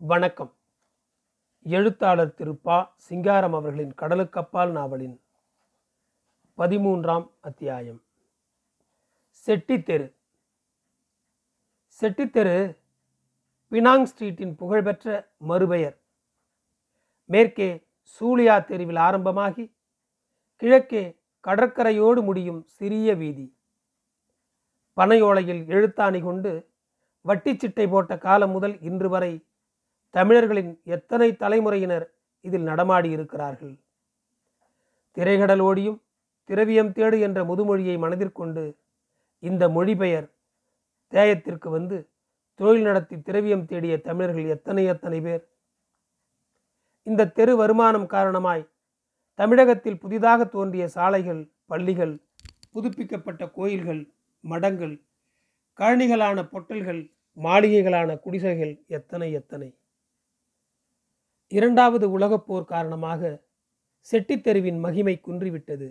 வணக்கம். எழுத்தாளர் திருப்பா சிங்காரம் அவர்களின் கடலுக்கப்பால் நாவலின் பதிமூன்றாம் அத்தியாயம். செட்டித்தெரு. செட்டித்தெரு பினாங் ஸ்ட்ரீட்டின் புகழ்பெற்ற மறுபெயர். மேற்கே சூலியா தெருவில் ஆரம்பமாகி கிழக்கே கடற்கரையோடு முடியும் சிறிய வீதி. பனையோலையில் எழுத்தாணி கொண்டு வட்டிச்சிட்டை போட்ட காலம் முதல் இன்று வரை தமிழர்களின் எத்தனை தலைமுறையினர் இதில் நடமாடி இருக்கிறார்கள்? திரைகடல் ஓடியும் திரவியம் தேடு என்ற முதுமொழியை மனதிற்கொண்டு இந்த மொழிபெயர் தேயத்திற்கு வந்து தொழில் நடத்தி திரவியம் தேடிய தமிழர்கள் எத்தனை எத்தனை பேர்? இந்த தெரு வருமானம் காரணமாய் தமிழகத்தில் புதிதாக தோன்றிய சாலைகள் பள்ளிகள் புதுப்பிக்கப்பட்ட கோயில்கள் மடங்கள் கழனிகளான பொட்டல்கள் மாளிகைகளான குடிசைகள் எத்தனை எத்தனை? இரண்டாவது உலகப் போர் காரணமாக செட்டித்தெருவின் மகிமை குன்றிவிட்டது.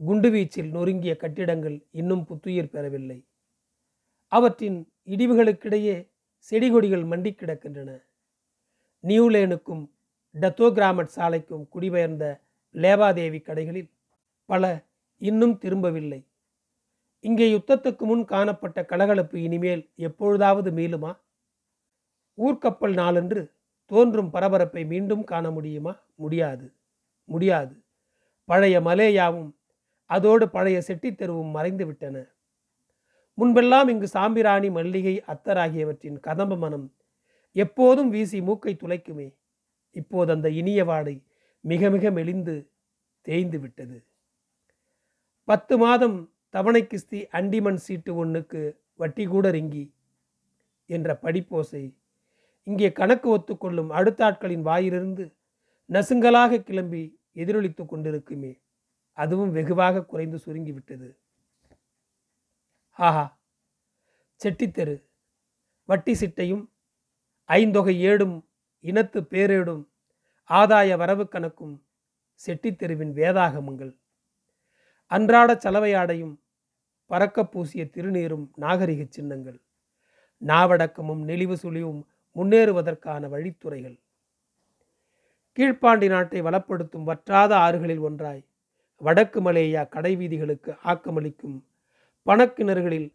குண்டுவீச்சில் நொறுங்கிய கட்டிடங்கள் இன்னும் புத்துயிர் பெறவில்லை. அவற்றின் இடிவுகளுக்கிடையே செடிகொடிகள் மண்டி கிடக்கின்றன. நியூலேனுக்கும் டத்தோகிராமட் சாலைக்கும் குடிபெயர்ந்த லேவாதேவி கடைகளில் பல இன்னும் திரும்பவில்லை. இங்கே யுத்தத்துக்கு முன் காணப்பட்ட கலகலப்பு இனிமேல் எப்பொழுதாவது மீளுமா? ஊர்க்கப்பல் நாளன்று தோன்றும் பரபரப்பை மீண்டும் காண முடியுமா? முடியாது. முடியாது. பழைய மலேயாவும் அதோடு பழைய செட்டித்தெருவும் மறைந்து விட்டன. முன்பெல்லாம் இங்கு சாம்பிராணி மல்லிகை அத்தர் ஆகியவற்றின் கதம்ப மனம் எப்போதும் வீசி மூக்கை துளைக்குமே. இப்போது அந்த இனிய வாடை மிக மிக மெலிந்து தேய்ந்து விட்டது. பத்து மாதம் தவணை கிஸ்தி அண்டிமன் சீட்டு ஒன்றுக்கு வட்டி கூட ரிங்கி என்ற படிப்போசை இங்கே கணக்கு ஒத்துக்கொள்ளும் அடுத்த ஆட்களின் வாயிலிருந்து நசுங்கலாக கிளம்பி எதிரொலித்து கொண்டிருக்குமே. அதுவும் வெகுவாக குறைந்து சுருங்கிவிட்டது. ஆஹா! செட்டித்தெரு வட்டி சிட்டையும் ஐந்தொகை ஏடும் இனத்து பேரேடும் ஆதாய வரவு கணக்கும் செட்டித்தெருவின் வேதாகமங்கள். அன்றாட சலவையாடையும் பறக்க பூசிய திருநீரும் நாகரிக சின்னங்கள். நாவடக்கமும் நெளிவு சுழிவும் முன்னேறுவதற்கான வழித்துறைகள். கீழ்ப்பாண்டி நாட்டை வளப்படுத்தும் வற்றாத ஆறுகளில் ஒன்றாய் வடக்கு மலேயா கடைவீதிகளுக்கு ஆக்கமளிக்கும் பணக்கிணறுகளில்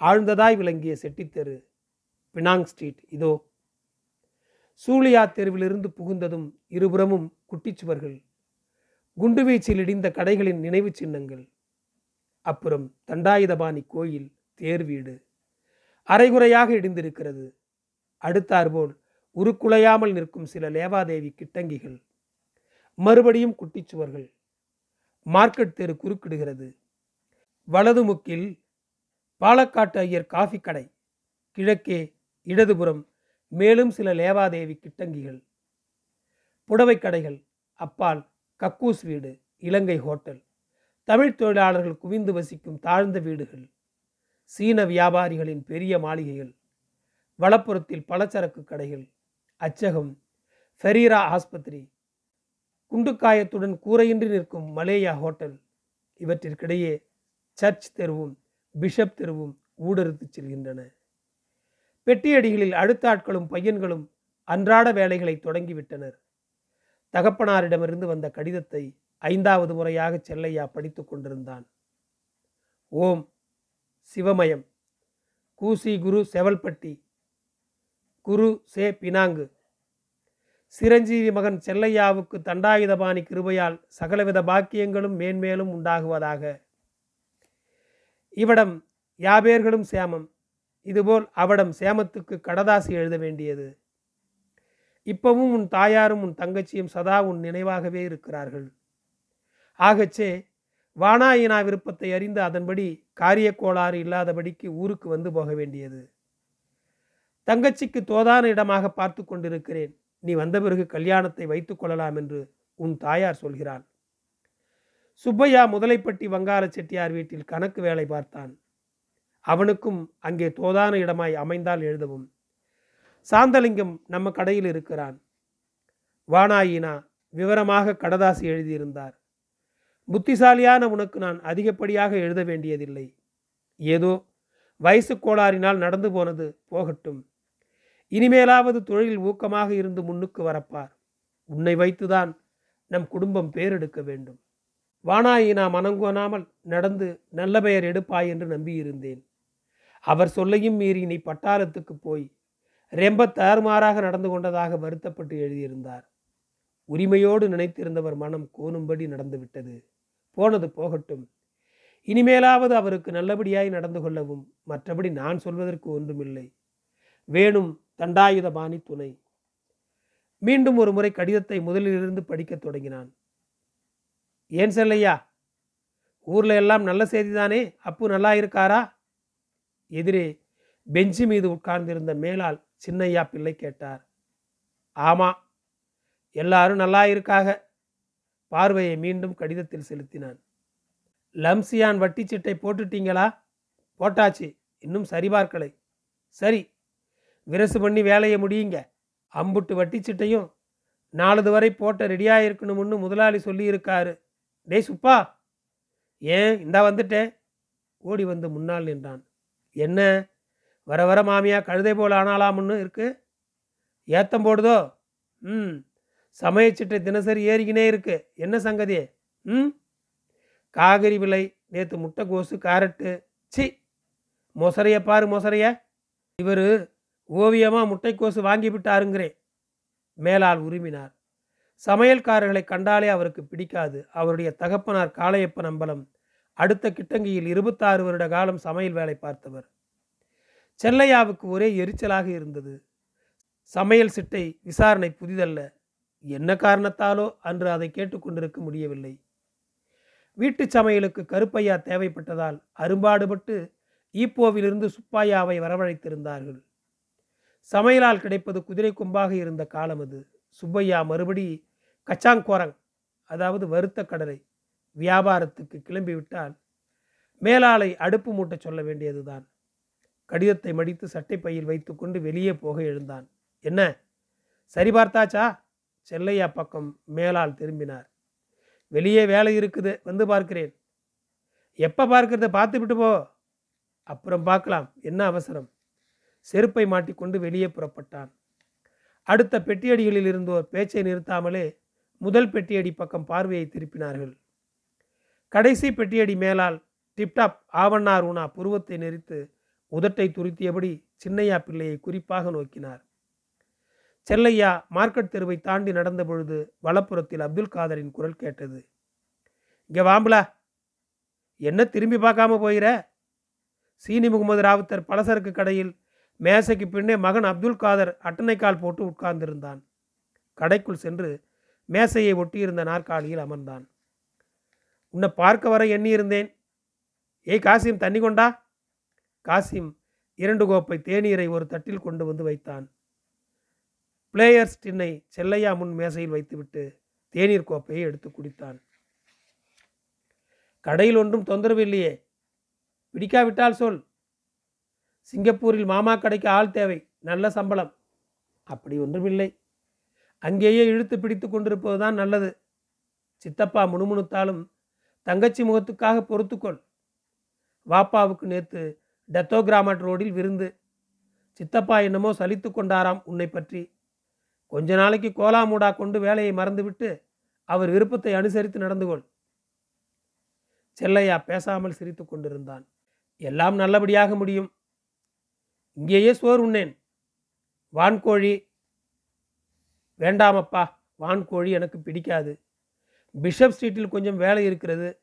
ஆழ்ந்ததாய் விளங்கிய செட்டித்தெரு பினாங் ஸ்ட்ரீட் இதோ. சூலியா தெருவிலிருந்து புகுந்ததும் இருபுறமும் குட்டிச்சுவர்கள் குண்டுவீச்சில் இடிந்த கடைகளின் நினைவு சின்னங்கள் அப்புறம் தண்டாயுதபாணி கோயில் தேர் வீடு அரைகுறையாக இடிந்திருக்கிறது. அடுத்தாற்போல் உருக்குலையாமல் நிற்கும் சில லேவாதேவி கிட்டங்கிகள். மறுபடியும் குட்டிச்சுவர்கள் மார்க்கெட் தெரு குறுக்கிடுகிறது. வலது முக்கில் பாலக்காட்டு ஐயர் காஃபி கடை. கிழக்கே இடதுபுறம் மேலும் சில லேவாதேவி கிட்டங்கிகள். புடவை கடைகள். அப்பால் கக்கூஸ் வீடு இலங்கை ஹோட்டல். தமிழ் தொழிலாளர்கள் குவிந்து வசிக்கும் தாழ்ந்த வீடுகள். சீன வியாபாரிகளின் பெரிய மாளிகைகள். வலப்புறத்தில் பலச்சரக்கு கடைகள் அச்சகம் ஃபெரீரா ஆஸ்பத்திரி குண்டுக்காயத்துடன் கூரையின்றி நிற்கும் மலேயா ஹோட்டல் இவற்றிற்கிடையே சர்ச் தெருவும் பிஷப் தெருவும் ஊடறுத்து செல்கின்றன. பெட்டியடிகளில் அடுத்த ஆட்களும் பையன்களும் அன்றாட வேலைகளை தொடங்கிவிட்டனர். தகப்பனாரிடமிருந்து வந்த கடிதத்தை ஐந்தாவது முறையாக செல்லையா படித்து கொண்டிருந்தான். ஓம் சிவமயம். கூசி குரு செவல்பட்டி குரு சே பினாங்கு. சிரஞ்சீவி மகன் செல்லையாவுக்கு தண்டாயுதபாணி கிருபையால் சகலவித பாக்கியங்களும் மேன்மேலும் உண்டாகுவதாக. இவடம் யாபேர்களும் சேமம். இதுபோல் அவடம் சேமத்துக்கு கடதாசி எழுத வேண்டியது. இப்பவும் உன் தாயாரும் உன் தங்கச்சியும் சதா உன் நினைவாகவே இருக்கிறார்கள். ஆகச்சே வானாயினா விருப்பத்தை அறிந்து அதன்படி காரிய கோளாறு இல்லாதபடிக்கு ஊருக்கு வந்து போக வேண்டியது. தங்கச்சிக்கு தோதான இடமாக பார்த்து கொண்டிருக்கிறேன். நீ வந்த பிறகு கல்யாணத்தை வைத்துக் கொள்ளலாம் என்று உன் தாயார் சொல்கிறாள். சுப்பையா முதலைப்பட்டி வங்காள செட்டியார் வீட்டில் கணக்கு வேலை பார்த்தான். அவனுக்கும் அங்கே தோதான இடமாய் அமைந்தால் எழுதவும். சாந்தலிங்கம் நம்ம கடையில் இருக்கிறான். வானாயினா விவரமாக கடதாசி எழுதியிருந்தார். புத்திசாலியான உனக்கு நான் அதிகப்படியாக எழுத வேண்டியதில்லை. ஏதோ வயசு கோளாறினால் நடந்து போனது போகட்டும். இனிமேலாவது தொழில் ஊக்கமாக இருந்து முன்னுக்கு வரப்பார். உன்னை வைத்துதான் நம் குடும்பம் பேரெடுக்க வேண்டும். வானாயி நாம் மனங்கோனாமல் நடந்து நல்ல பெயர் எடுப்பாய் என்று நம்பியிருந்தேன். அவர் சொல்லையும் மீறி நீ பட்டாளத்துக்கு போய் ரொம்ப தாறுமாறாக நடந்து கொண்டதாக வருத்தப்பட்டு எழுதியிருந்தார். உரிமையோடு நினைத்திருந்தவர் மனம் கோணும்படி நடந்துவிட்டது. போனது போகட்டும். இனிமேலாவது அவருக்கு நல்லபடியாய் நடந்து கொள்ளவும் மற்றபடி நான் சொல்வதற்கு ஒன்றுமில்லை. வேணும் தண்டாயுதபாணி துணை. மீண்டும் ஒரு முறை கடிதத்தை முதலிலிருந்து படிக்கத் தொடங்கினான். ஏன் செல்லையா? ஊர்ல எல்லாம் நல்ல செய்திதானே? அப்பு நல்லா இருக்காரா? எதிரே பெஞ்சு மீது உட்கார்ந்திருந்த மேலால் சின்னையா பிள்ளை கேட்டார். ஆமா எல்லாரும் நல்லா இருக்காக. பார்வையை மீண்டும் கடிதத்தில் செலுத்தினான். லம்சியான் வட்டிச்சீட்டை போட்டுட்டீங்களா? போட்டாச்சு இன்னும் சரிபார்க்கலை சரி விரசு பண்ணி வேலையை முடியுங்க. அம்புட்டு வட்டிச்சிட்டையும் நாலது வரை போட்ட ரெடியாக இருக்கணும்னு முதலாளி சொல்லியிருக்காரு. டேய் சுப்பா ஏன் இந்தா வந்துட்டேன்? ஓடி வந்து முன்னால் நின்றான். என்ன வர வர மாமியா கழுதை போல் ஆனாலாம்னு இருக்கு? ஏத்தம் போடுதோ? ம் சமயச்சிட்டை தினசரி ஏறிக்கினே இருக்கு. என்ன சங்கதி? ம் காகிரி விலை நேற்று முட்டைக்கோசு கேரட்டு. சி மொசரைய பாரு மொசரைய. இவர் ஓவியமாக முட்டைக்கோசு வாங்கி விட்டாருங்கிறே. மேலால் உருமினார். சமையல்காரர்களை கண்டாலே அவருக்கு பிடிக்காது. அவருடைய தகப்பனார் காளையப்பன் அம்பலம் அடுத்த கிட்டங்கியில் இருபத்தாறு வருட காலம் சமையல் வேலை பார்த்தவர். செல்லையாவுக்கு ஒரே எரிச்சலாக இருந்தது. சமையல் சிட்டை விசாரணை புதிதல்ல. என்ன காரணத்தாலோ அன்று அதை கேட்டுக்கொண்டிருக்க முடியவில்லை. வீட்டு சமையலுக்கு கருப்பையா தேவைப்பட்டதால் அரும்பாடுபட்டு ஈப்போவிலிருந்து சுப்பாயாவை வரவழைத்திருந்தார்கள். சமையலால் கிடைப்பது குதிரை கொம்பாக இருந்த காலம் அது. சுப்பையா மறுபடி கச்சாங்கோரங் அதாவது வருத்த கடலை வியாபாரத்துக்கு கிளம்பிவிட்டால் மேலாளை அடுப்பு மூட்டச் சொல்ல வேண்டியதுதான் கடிதத்தை மடித்து சட்டை பையில் வைத்துக்கொண்டு வெளியே போக எழுந்தான். என்ன சரி பார்த்தாச்சா? செல்லையா பக்கம் மேலால் திரும்பினார். வெளியே வேலை இருக்குது வந்து பார்க்கிறேன். எப்போ பார்க்கறத பார்த்துவிட்டு போ. அப்புறம் பார்க்கலாம் என்ன அவசரம்? செருப்பை மாட்டிக்கொண்டு வெளியே புறப்பட்டான். அடுத்த பெட்டியடிகளில் இருந்தோர் பேச்சை நிறுத்தாமலே முதல் பெட்டியடி பக்கம் பார்வையை திருப்பினார்கள். கடைசி பெட்டியடி மேலால் டிப்டாப் ஆவண்ணார் உணா புருவத்தை நெறித்து உதட்டை துருத்தியபடி சின்னையா பிள்ளையை குறிப்பாக நோக்கினார். செல்லையா மார்க்கெட் தெருவை தாண்டி நடந்த பொழுது வலப்புறத்தில் அப்துல் காதரின் குரல் கேட்டது. இங்கே வாம்பலா. என்ன திரும்பி பார்க்காம போயிற? சீனி முகமது ராவுத்தர் பலசரக்கு கடையில் மேசைக்கு பின்னே மகன் அப்துல் காதர் அட்டனைக்கால் போட்டு உட்கார்ந்திருந்தான். கடைக்குள் சென்று மேசையை ஒட்டியிருந்த நாற்காலியில் அமர்ந்தான். உன்னை பார்க்க வர எண்ணியிருந்தேன். ஏய் காசிம் தண்ணி கொண்டா? காசிம் இரண்டு கோப்பை தேநீரை ஒரு தட்டில் கொண்டு வந்து வைத்தான். பிளேயர்ஸ் டின்னை செல்லையா முன் மேசையில் வைத்துவிட்டு தேநீர் கோப்பையை எடுத்து குடித்தான். கடையில் ஒன்றும் தொந்தரவு இல்லையே. பிடிக்காவிட்டால் சொல். சிங்கப்பூரில் மாமா கடைக்கு ஆள் தேவை நல்ல சம்பளம். அப்படி ஒன்றுமில்லை அங்கேயே இழுத்து பிடித்து கொண்டிருப்பது தான் நல்லது. சித்தப்பா முணுமுணுத்தாலும் தங்கச்சி முகத்துக்காக பொறுத்துக்கொள். வாப்பாவுக்கு நேற்று டெத்தோகிராமட் ரோடில் விருந்து. சித்தப்பா என்னமோ சலித்து கொண்டாராம் உன்னை பற்றி. கொஞ்ச நாளைக்கு கோலாமூடா கொண்டு வேலையை மறந்துவிட்டு அவர் விருப்பத்தை அனுசரித்து நடந்து கொள். செல்லையா பேசாமல் சிரித்து கொண்டிருந்தான். எல்லாம் நல்லபடியாக முடியும். இங்கேயே சோறு உண்ணேன். வான்கோழி வேண்டாமப்பா வான்கோழி எனக்கு பிடிக்காது. பிஷப் ஸ்ட்ரீட்டில் கொஞ்சம் வேலை இருக்கிறது.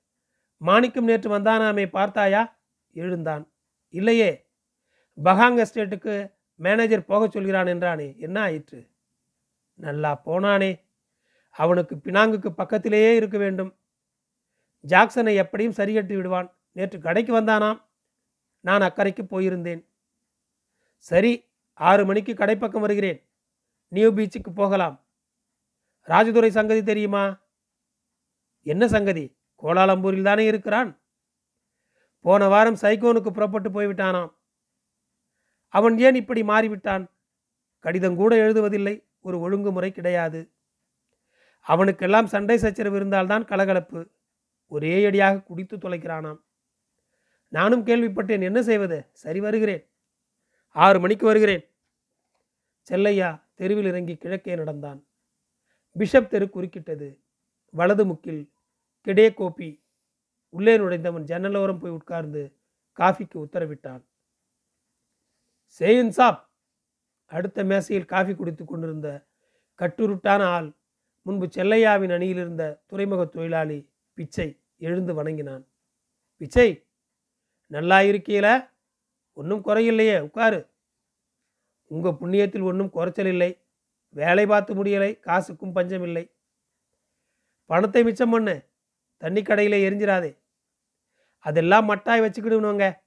மாணிக்கம் நேற்று வந்தானாமே பார்த்தாயா? எழுந்தான். இல்லையே பகாங் எஸ்டேட்டுக்கு மேனேஜர் போகச் சொல்கிறான் என்றானே என்ன ஆயிற்று? நல்லா போனானே அவனுக்கு பினாங்குக்கு பக்கத்திலேயே இருக்க வேண்டும். ஜாக்சனை எப்படியும் சரிகட்டி விடுவான். நேற்று கடைக்கு வந்தானாம். நான் அக்கறைக்கு போயிருந்தேன். சரி ஆறு மணிக்கு கடைப்பக்கம் வருகிறேன். நியூ பீச்சுக்கு போகலாம். ராஜதுரை சங்கதி தெரியுமா? என்ன சங்கதி? கோலாலம்பூரில் தானே இருக்கிறான்? போன வாரம் சைகோனுக்கு புறப்பட்டு போய்விட்டானாம். அவன் ஏன் இப்படி மாறிவிட்டான்? கடிதம் கூட எழுதுவதில்லை ஒரு ஒழுங்குமுறை கிடையாது. அவனுக்கெல்லாம் சண்டை சச்சரவு இருந்தால்தான் கலகலப்பு. ஒரே அடியாக குடித்து தொலைக்கிறானாம். நானும் கேள்விப்பட்டேன் என்ன செய்வது? சரி வருகிறேன். ஆறு மணிக்கு வருகிறேன். செல்லையா தெருவில் இறங்கி கிழக்கே நடந்தான். பிஷப் தெரு குறுக்கிட்டது. வலது முக்கில் கெடே கோப்பி உள்ளே நுழைந்தவன் ஜன்னலோரம் போய் உட்கார்ந்து காஃபிக்கு உத்தரவிட்டான். சேயின் சாப்! அடுத்த மேசையில் காஃபி குடித்து கொண்டிருந்த கட்டுருட்டான ஆள் முன்பு செல்லையாவின் அணியில் இருந்த துறைமுக தொழிலாளி பிச்சை எழுந்து வணங்கினான். பிச்சை! நல்லா இருக்கீல ஒன்றும் குறையில்லையே உட்காரு. உங்கள் புண்ணியத்தில் ஒன்றும் குறைச்சல் இல்லை. வேலை பார்த்து முடியலை காசுக்கும் பஞ்சம் இல்லை. பணத்தை மிச்சம் பண்ணு தண்ணி கடையில் எரிஞ்சிடாதே அதெல்லாம் மட்டாய் வச்சுக்கிடுவனுங்க.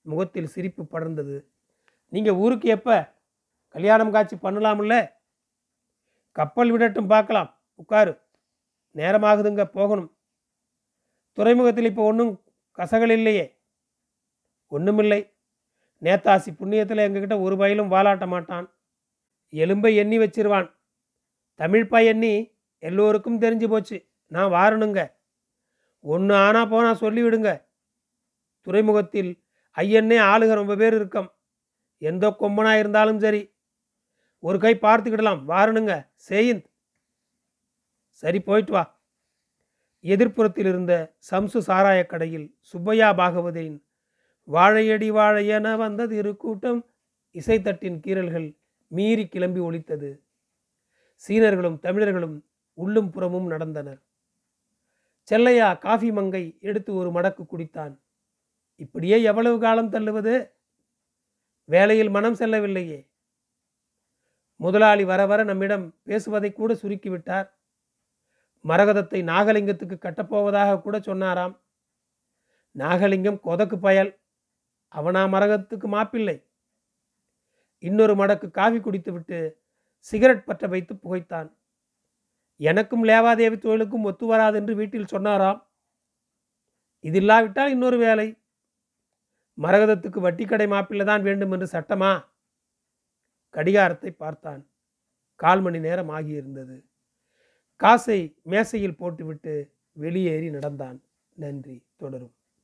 முகத்தில் சிரிப்பு படர்ந்தது. நீங்கள் ஊருக்கு எப்போ? கல்யாணம் காட்சி பண்ணலாம்ல? கப்பல் விடட்டும் பார்க்கலாம். உட்காரு. நேரமாகுதுங்க போகணும். துறைமுகத்தில் இப்போ ஒன்றும் கசகள் இல்லையே. ஒன்றுமில்லை. நேதாசி புண்ணியத்தில் எங்ககிட்ட ஒரு பயிலும் வாலாட்ட மாட்டான். எலும்பை எண்ணி வச்சிருவான். தமிழ்ப்பா எண்ணி எல்லோருக்கும் தெரிஞ்சு போச்சு. நான் வாரணுங்க. ஒன்று ஆனால் போனால் சொல்லிவிடுங்க. துறைமுகத்தில் ஐயன்னே ஆளுக ரொம்ப பேர் இருக்கம். எந்த கொம்பனாக இருந்தாலும் சரி. ஒரு கை பார்த்துக்கிடலாம். வாரணுங்க. சேயிந்த். சரி போயிட்டு வா. எதிர்ப்புறத்தில் இருந்த சம்சு சாராய கடையில் சுப்பையா பாகவதரின் வாழையடி வாழையென வந்தது இரு கூட்டம் இசைத்தட்டின் கீறல்கள் மீறி கிளம்பி ஒழித்தது சீனர்களும் தமிழர்களும் உள்ளும் புறமும் நடந்தனர். செல்லையா காஃபி மங்கை எடுத்து ஒரு மடக்கு குடித்தான். இப்படியே எவ்வளவு காலம் தள்ளுவது? வேலையில் மனம் செல்லவில்லையே. முதலாளி வர வர நம்மிடம் பேசுவதை கூட சுருக்கிவிட்டார் மரகதத்தை நாகலிங்கத்துக்கு கட்டப்போவதாக கூட சொன்னாராம். நாகலிங்கம் கொதக்கு பயல். அவனா மரகத்துக்கு மாப்பிள்ளை. இன்னொரு மடக்கு காவி குடித்துவிட்டு சிகரெட் பற்ற வைத்து புகைத்தான். எனக்கும் லேவாதேவி தொழிலுக்கும் ஒத்து வராது என்று வீட்டில் சொன்னாராம். இது இல்லாவிட்டால் இன்னொரு வேலை. மரகதத்துக்கு வட்டிக்கடை மாப்பிள்ளை தான் வேண்டும் என்று சட்டமா? கடிகாரத்தை பார்த்தான். கால் மணி நேரம் ஆகியிருந்தது. காசை மேசையில் போட்டுவிட்டு வெளியேறி நடந்தான். நன்றி. தொடரும்.